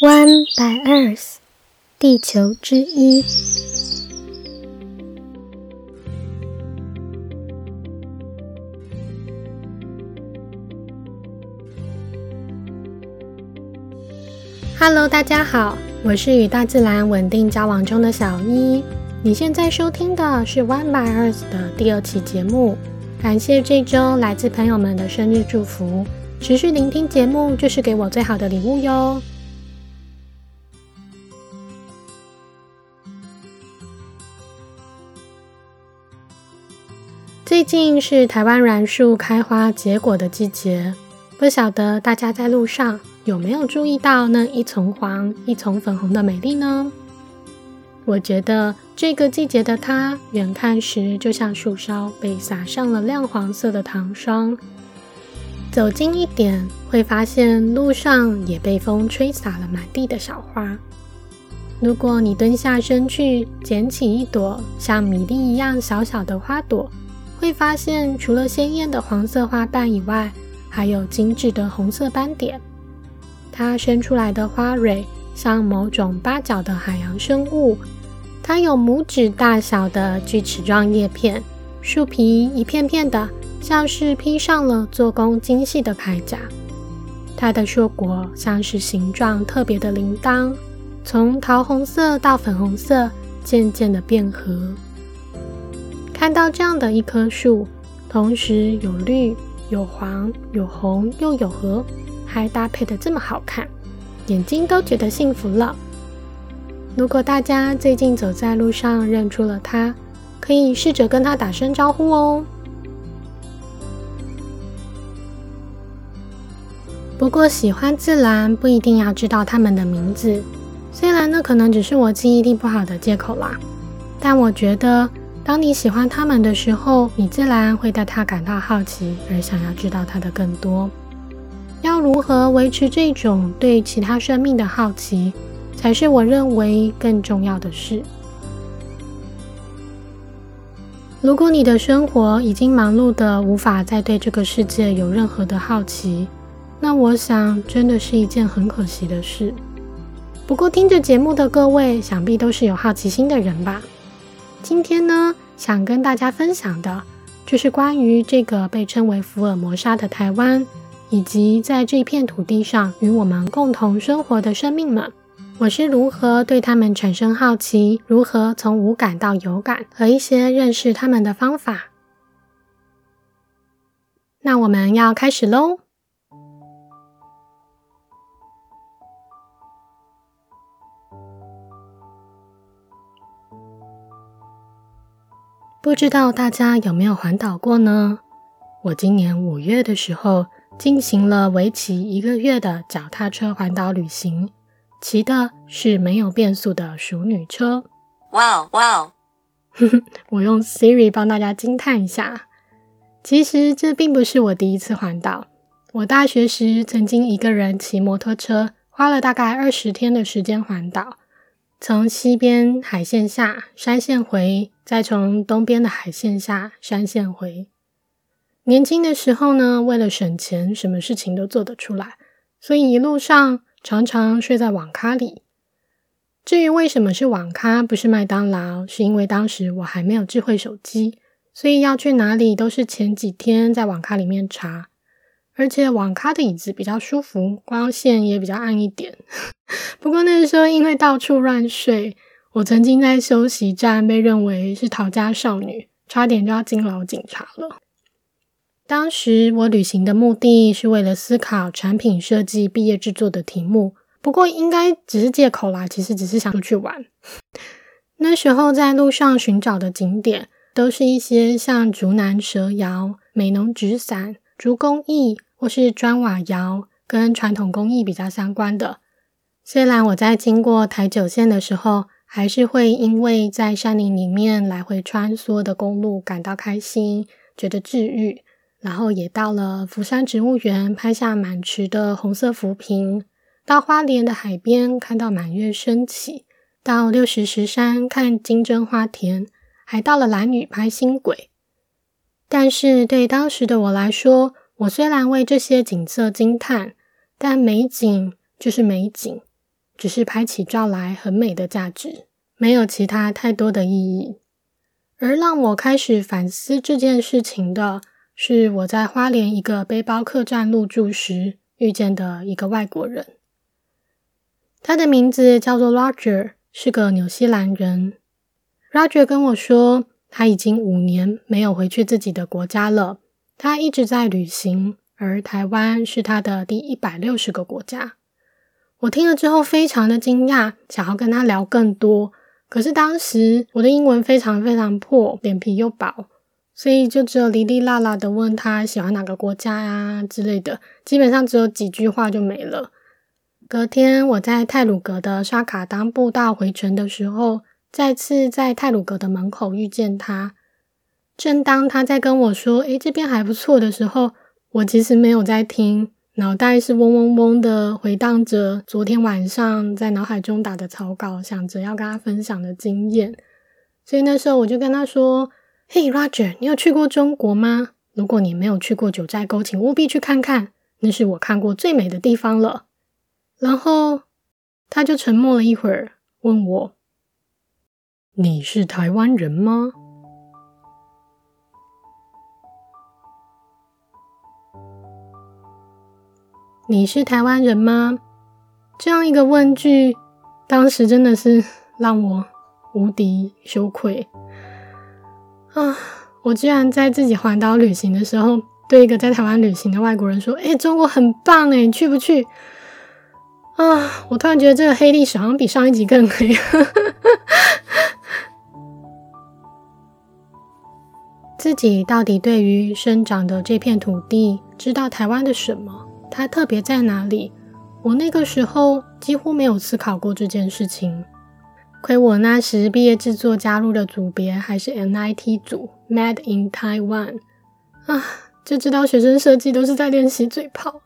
One by Earth，地球之一。Hello，大家好，我是与大自然稳定交往中的小一。你现在收听的是 One by Earth 的第二期节目。感谢这周来自朋友们的生日祝福，持续聆听节目就是给我最好的礼物哟。近是台湾栾树开花结果的季节，不晓得大家在路上有没有注意到那一丛黄、一丛粉红的美丽呢？我觉得这个季节的它，远看时就像树梢被撒上了亮黄色的糖霜。走近一点，会发现路上也被风吹洒了满地的小花。如果你蹲下身去捡起一朵像米粒一样小小的花朵，会发现，除了鲜艳的黄色花瓣以外，还有精致的红色斑点。它伸出来的花蕊像某种八角的海洋生物。它有拇指大小的锯齿状叶片，树皮一片片的，像是披上了做工精细的铠甲。它的硕果像是形状特别的铃铛，从桃红色到粉红色，渐渐的变褐。看到这样的一棵树，同时有绿、有黄、有红又有褐，还搭配的这么好看，眼睛都觉得幸福了。如果大家最近走在路上认出了它，可以试着跟它打声招呼哦。不过喜欢自然不一定要知道它们的名字，虽然那可能只是我记忆力不好的借口啦，但我觉得。当你喜欢他们的时候，你自然会对他感到好奇，而想要知道他的更多。要如何维持这种对其他生命的好奇，才是我认为更重要的事。如果你的生活已经忙碌的无法再对这个世界有任何的好奇，那我想真的是一件很可惜的事。不过听着节目的各位，想必都是有好奇心的人吧。今天呢，想跟大家分享的，就是关于这个被称为福尔摩沙的台湾，以及在这片土地上与我们共同生活的生命们，我是如何对他们产生好奇，如何从无感到有感，和一些认识他们的方法。那我们要开始喽。不知道大家有没有环岛过呢？我今年五月的时候进行了为期一个月的脚踏车环岛旅行，骑的是没有变速的熟女车。哇哦哇哦！我用 Siri 帮大家惊叹一下。其实这并不是我第一次环岛，我大学时曾经一个人骑摩托车，花了大概二十天的时间环岛。从西边海线下山线回，再从东边的海线下山线回。年轻的时候呢，为了省钱，什么事情都做得出来，所以一路上常常睡在网咖里。至于为什么是网咖，不是麦当劳，是因为当时我还没有智慧手机，所以要去哪里都是前几天在网咖里面查。而且网咖的椅子比较舒服，光线也比较暗一点。不过那时候因为到处乱睡，我曾经在休息站被认为是逃家少女，差点就要惊扰警察了。当时我旅行的目的是为了思考产品设计毕业制作的题目，不过应该只是借口啦，其实只是想出去玩。那时候在路上寻找的景点，都是一些像竹南蛇窑、美浓纸伞、竹工艺。或是砖瓦窑跟传统工艺比较相关的，虽然我在经过台九线的时候，还是会因为在山林里面来回穿梭的公路感到开心，觉得治愈。然后也到了福山植物园，拍下满池的红色浮萍；到花莲的海边，看到满月升起；到六十石山看金针花田，还到了蓝屿拍星轨。但是对当时的我来说，我虽然为这些景色惊叹，但美景就是美景，只是拍起照来很美的价值，没有其他太多的意义。而让我开始反思这件事情的是，我在花莲一个背包客栈入住时遇见的一个外国人。他的名字叫做 Roger，是个纽西兰人。Roger 跟我说，他已经五年没有回去自己的国家了，他一直在旅行，而台湾是他的第一百六十个国家。我听了之后非常的惊讶，想要跟他聊更多。可是当时我的英文非常非常破，脸皮又薄，所以就只有哩哩啦啦的问他喜欢哪个国家呀之类的，基本上只有几句话就没了。隔天我在泰鲁格的沙卡当步道回程的时候，再次在泰鲁格的门口遇见他。正当他在跟我说“诶，这边还不错”的时候，我其实没有在听。脑袋是嗡嗡嗡的回荡着昨天晚上在脑海中打的草稿，想着要跟他分享的经验。所以那时候我就跟他说：“嘿，Roger，你有去过中国吗？如果你没有去过九寨沟，请务必去看看，那是我看过最美的地方了。”然后他就沉默了一会儿，问我：“你是台湾人吗？”你是台湾人吗？这样一个问句，当时真的是让我无敌羞愧啊！我居然在自己环岛旅行的时候，对一个在台湾旅行的外国人说：“哎，中国很棒哎，你去不去？”啊！我突然觉得这个黑历史好像比上一集更黑。自己到底对于生长的这片土地，知道台湾的什么？它特别在哪里？我那个时候几乎没有思考过这件事情。亏我那时毕业制作加入的组别还是 NIT 组，Made in Taiwan 啊，就知道学生设计都是在练习嘴炮。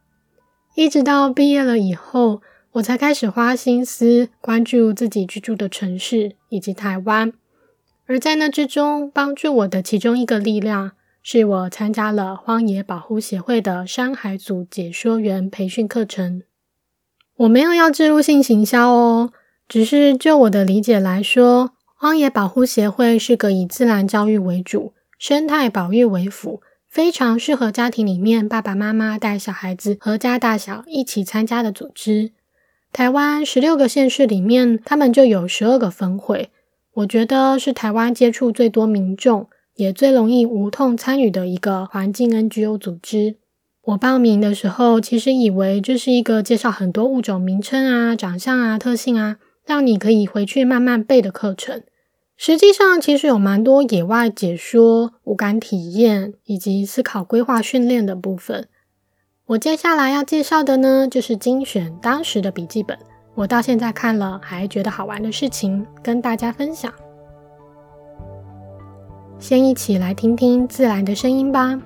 一直到毕业了以后，我才开始花心思关注自己居住的城市以及台湾。而在那之中，帮助我的其中一个力量。是我参加了荒野保护协会的山海组解说员培训课程。我没有要植入性行销哦，只是就我的理解来说，荒野保护协会是个以自然教育为主、生态保育为辅，非常适合家庭里面爸爸妈妈带小孩子合家大小一起参加的组织。台湾十六个县市里面，他们就有十二个分会，我觉得是台湾接触最多民众。也最容易无痛参与的一个环境 NGO 组织。我报名的时候，其实以为这是一个介绍很多物种名称啊、长相啊、特性啊，让你可以回去慢慢背的课程。实际上，其实有蛮多野外解说、无感体验以及思考规划训练的部分。我接下来要介绍的呢，就是精选当时的笔记本，我到现在看了还觉得好玩的事情，跟大家分享。先一起来听听自然的声音吧。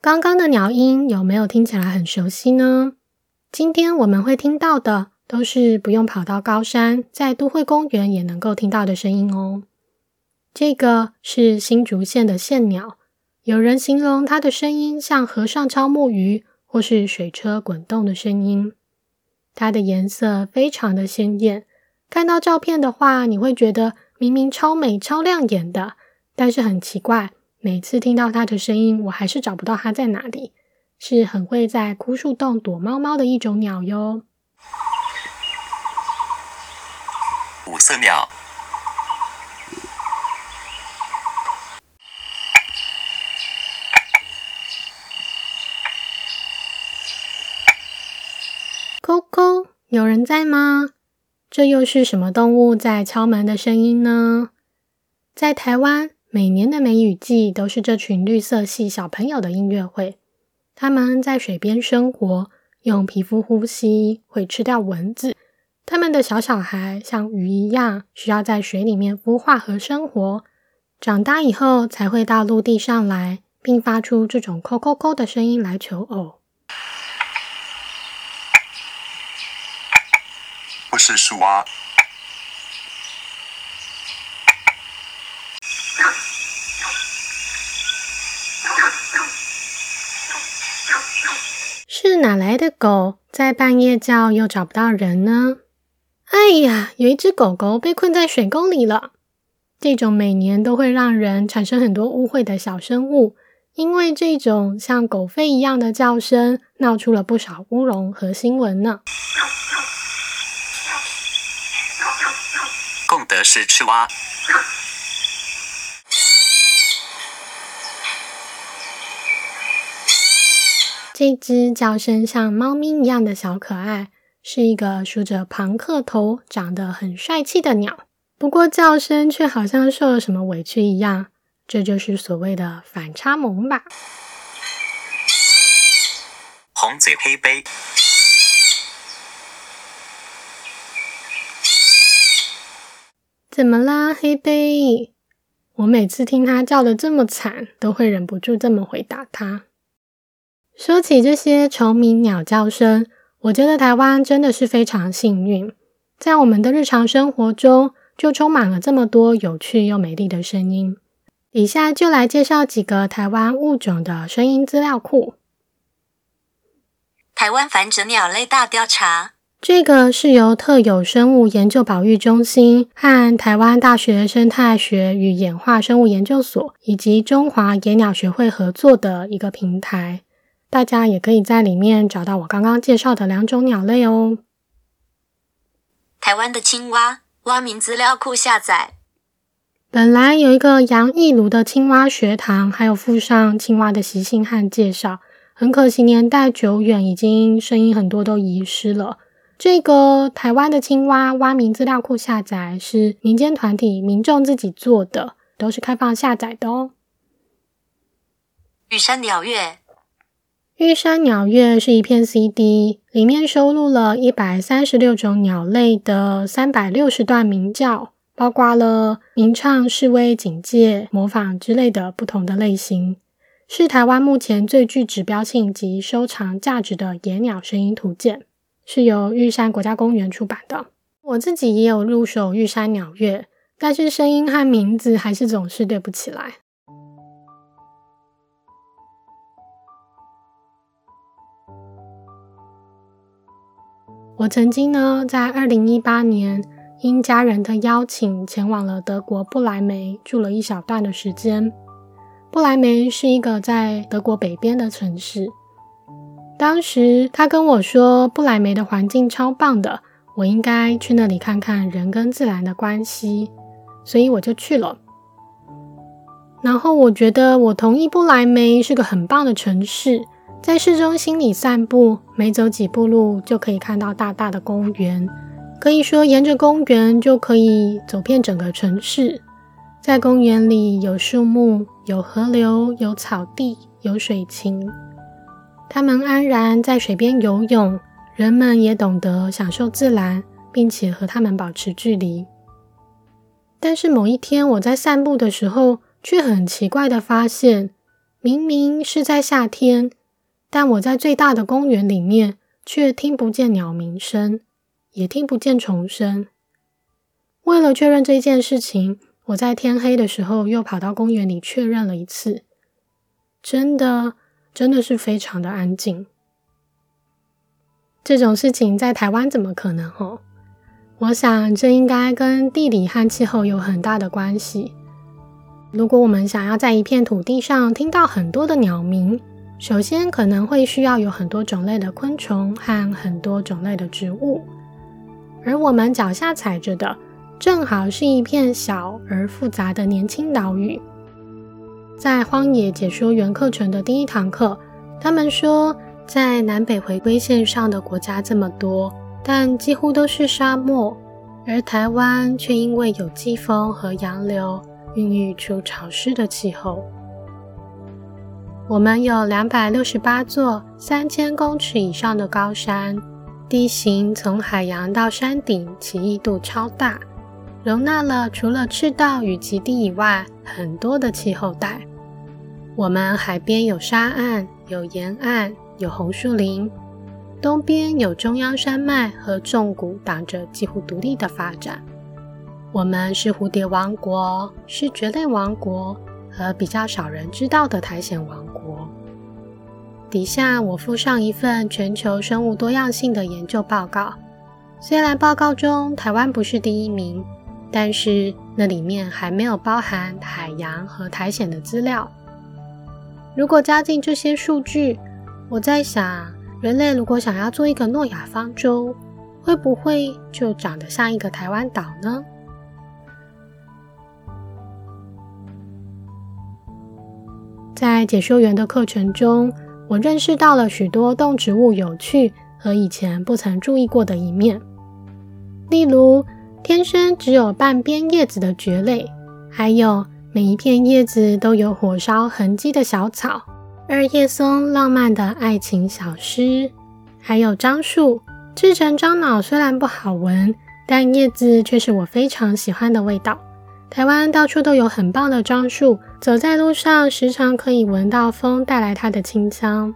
刚刚的鸟音有没有听起来很熟悉呢？今天我们会听到的都是不用跑到高山，在都会公园也能够听到的声音哦。这个是新竹县的县鸟。有人形容它的声音像和尚敲木鱼，或是水车滚动的声音。它的颜色非常的鲜艳，看到照片的话，你会觉得明明超美、超亮眼的。但是很奇怪，每次听到它的声音，我还是找不到它在哪里。是很会在枯树洞躲猫猫的一种鸟哟。五色鸟。Coco，有人在吗？这又是什么动物在敲门的声音呢？在台湾，每年的梅雨季都是这群绿色系小朋友的音乐会。他们在水边生活，用皮肤呼吸，会吃掉蚊子。他们的小小孩像鱼一样，需要在水里面孵化和生活。长大以后才会到陆地上来，并发出这种 “co-co-co” 的声音来求偶。不是树蛙。是哪来的狗在半夜叫又找不到人呢？哎呀，有一只狗狗被困在水沟里了。这种每年都会让人产生很多误会的小生物，因为这种像狗吠一样的叫声，闹出了不少乌龙和新闻呢。贡德式赤蛙。这只叫声像猫咪一样的小可爱，是一个梳着庞克头、长得很帅气的鸟。不过叫声却好像受了什么委屈一样，这就是所谓的反差萌吧。红嘴黑背。怎么啦，黑背？我每次听它叫的这么惨，都会忍不住这么回答它。说起这些虫鸣鸟叫声，我觉得台湾真的是非常幸运，在我们的日常生活中就充满了这么多有趣又美丽的声音。以下就来介绍几个台湾物种的声音资料库。台湾繁殖鸟类大调查，这个是由特有生物研究保育中心和台湾大学生态学与演化生物研究所以及中华野鸟学会合作的一个平台。大家也可以在里面找到我刚刚介绍的两种鸟类哦。台湾的青蛙蛙名资料库下载。本来有一个杨义庐的青蛙学堂，还有附上青蛙的习性和介绍，很可惜年代久远，已经声音很多都遗失了。这个台湾的青蛙蛙名资料库下载是民间团体民众自己做的，都是开放下载的哦。玉山鸟乐。玉山鸟乐是一片 CD，里面收录了一百三十六种鸟类的三百六十段鸣叫，包括了鸣唱、示威、警戒、模仿之类的不同的类型，是台湾目前最具指标性及收藏价值的野鸟声音图鉴，是由玉山国家公园出版的。我自己也有入手玉山鸟乐，但是声音和名字还是总是对不起来。我曾经呢，在二零一八年因家人的邀请，前往了德国不来梅，住了一小段的时间。不来梅是一个在德国北边的城市。当时他跟我说，不来梅的环境超棒的，我应该去那里看看人跟自然的关系，所以我就去了。然后我觉得，我同意不来梅是个很棒的城市。在市中心里散步，没走几步路就可以看到大大的公园。可以说，沿着公园就可以走遍整个城市。在公园里有树木、有河流、有草地、有水情，它们安然在水边游泳。人们也懂得享受自然，并且和它们保持距离。但是某一天，我在散步的时候，却很奇怪的发现，明明是在夏天。但我在最大的公园里面，却听不见鸟鸣声，也听不见虫声。为了确认这件事情，我在天黑的时候又跑到公园里确认了一次，真的，真的是非常的安静。这种事情在台湾怎么可能？哦，我想这应该跟地理和气候有很大的关系。如果我们想要在一片土地上听到很多的鸟鸣，首先，可能会需要有很多种类的昆虫和很多种类的植物，而我们脚下踩着的，正好是一片小而复杂的年轻岛屿。在荒野解说员课程的第一堂课，他们说，在南北回归线上的国家这么多，但几乎都是沙漠，而台湾却因为有季风和洋流，孕育出潮湿的气候。我们有两百六十八座三千公尺以上的高山，地形从海洋到山顶奇异度超大，容纳了除了赤道与极地以外很多的气候带。我们海边有沙岸、有沿岸、有红树林，东边有中央山脉和重谷挡着几乎独立的发展。我们是蝴蝶王国，是蕨类王国。和比较少人知道的苔藓王国，底下我附上一份全球生物多样性的研究报告。虽然报告中台湾不是第一名，但是那里面还没有包含海洋和苔藓的资料。如果加进这些数据，我在想，人类如果想要做一个诺亚方舟，会不会就长得像一个台湾岛呢？在解说员的课程中，我认识到了许多动植物有趣和以前不曾注意过的一面，例如天生只有半边叶子的蕨类，还有每一片叶子都有火烧痕迹的小草，二叶松浪漫的爱情小诗，还有樟树。制成樟脑虽然不好闻，但叶子却是我非常喜欢的味道。台湾到处都有很棒的樟树，走在路上时常可以闻到风带来它的清香。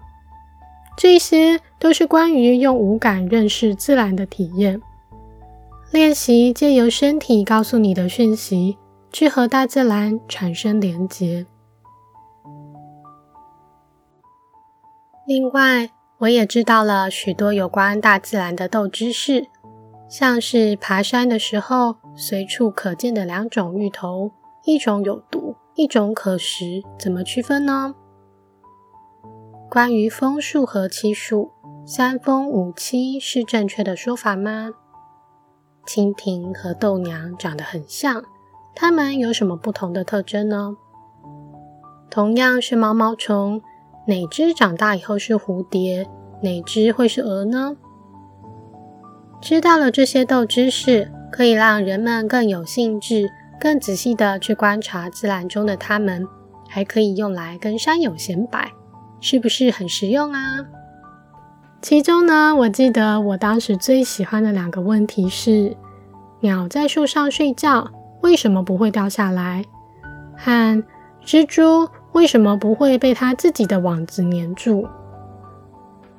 这些都是关于用五感认识自然的体验。练习借由身体告诉你的讯息，去和大自然产生连结。另外，我也知道了许多有关大自然的豆知识，像是爬山的时候随处可见的两种芋头，一种有毒，一种可食，怎么区分呢？关于枫树和漆树，三枫五漆是正确的说法吗？蜻蜓和豆娘长得很像，它们有什么不同的特征呢？同样是毛毛虫。哪只长大以后是蝴蝶，哪只会是蛾呢？知道了这些豆知识，可以让人们更有兴致、更仔细的去观察自然中的它们，还可以用来跟山友显摆，是不是很实用啊？其中呢，我记得我当时最喜欢的两个问题是：鸟在树上睡觉为什么不会掉下来？和蜘蛛。为什么不会被它自己的网子粘住？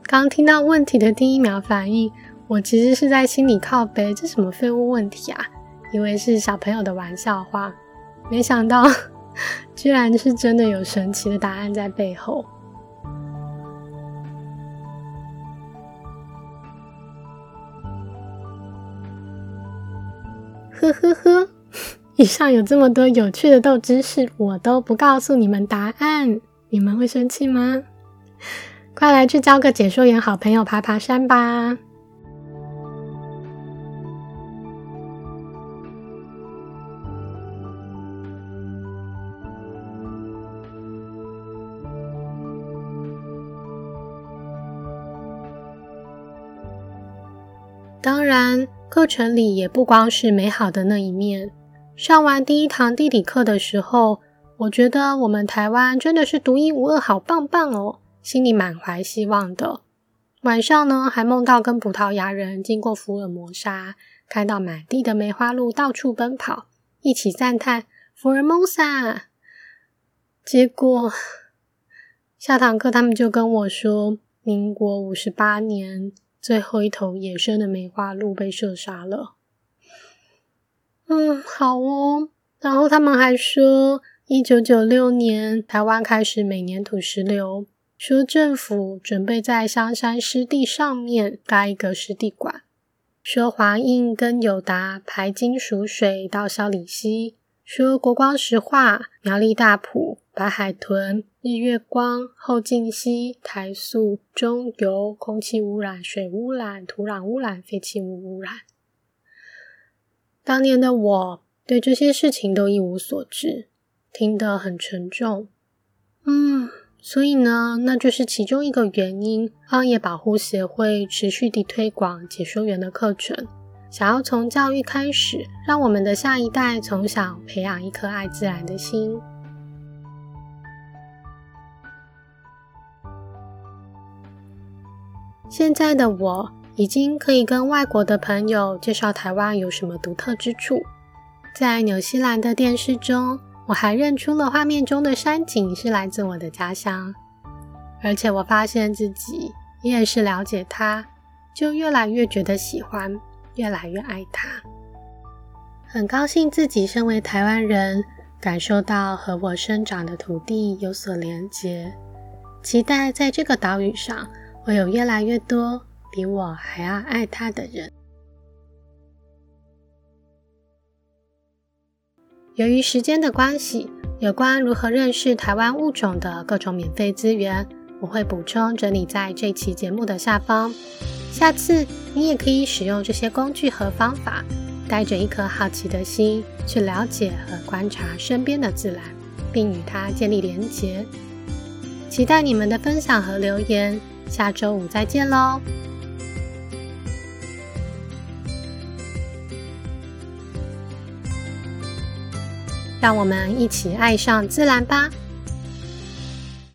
刚听到问题的第一秒反应，我其实是在心里靠背，这什么废物问题啊？以为是小朋友的玩笑话，没想到 居然是真的有神奇的答案在背后。呵呵呵。以上有这么多有趣的豆知识，我都不告诉你们答案，你们会生气吗？快来去交个解说员好朋友爬爬山吧！当然，课程里也不光是美好的那一面。上完第一堂地理课的时候，我觉得我们台湾真的是独一无二，好棒棒哦！心里满怀希望的。晚上呢，还梦到跟葡萄牙人经过福尔摩沙，看到满地的梅花鹿到处奔跑，一起赞叹福尔摩沙。结果下堂课，他们就跟我说，民国五十八年，最后一头野生的梅花鹿被射杀了。嗯，好哦。然后他们还说，一九九六年台湾开始每年土石流，说政府准备在香山湿地上面盖一个湿地馆，说华印跟友达排金属水到小里溪，说国光石化、苗栗大埔、白海豚、日月光、后进溪、台塑、中油空气污染、水污染、土壤污染、废弃物污染。当年的我对这些事情都一无所知，听得很沉重。嗯，所以呢，那就是其中一个原因。荒野保护协会持续地推广解说员的课程，想要从教育开始，让我们的下一代从小培养一颗爱自然的心。现在的我。已经可以跟外国的朋友介绍台湾有什么独特之处。在纽西兰的电视中，我还认出了画面中的山景是来自我的家乡。而且我发现自己越是了解它，就越来越觉得喜欢，越来越爱它。很高兴自己身为台湾人，感受到和我生长的土地有所连结。期待在这个岛屿上会有越来越多比我还要爱他的人。由于时间的关系，有关如何认识台湾物种的各种免费资源，我会补充整理在这期节目的下方。下次你也可以使用这些工具和方法，带着一颗好奇的心去了解和观察身边的自然，并与它建立连结。期待你们的分享和留言，下周五再见喽！让我们一起爱上自然吧。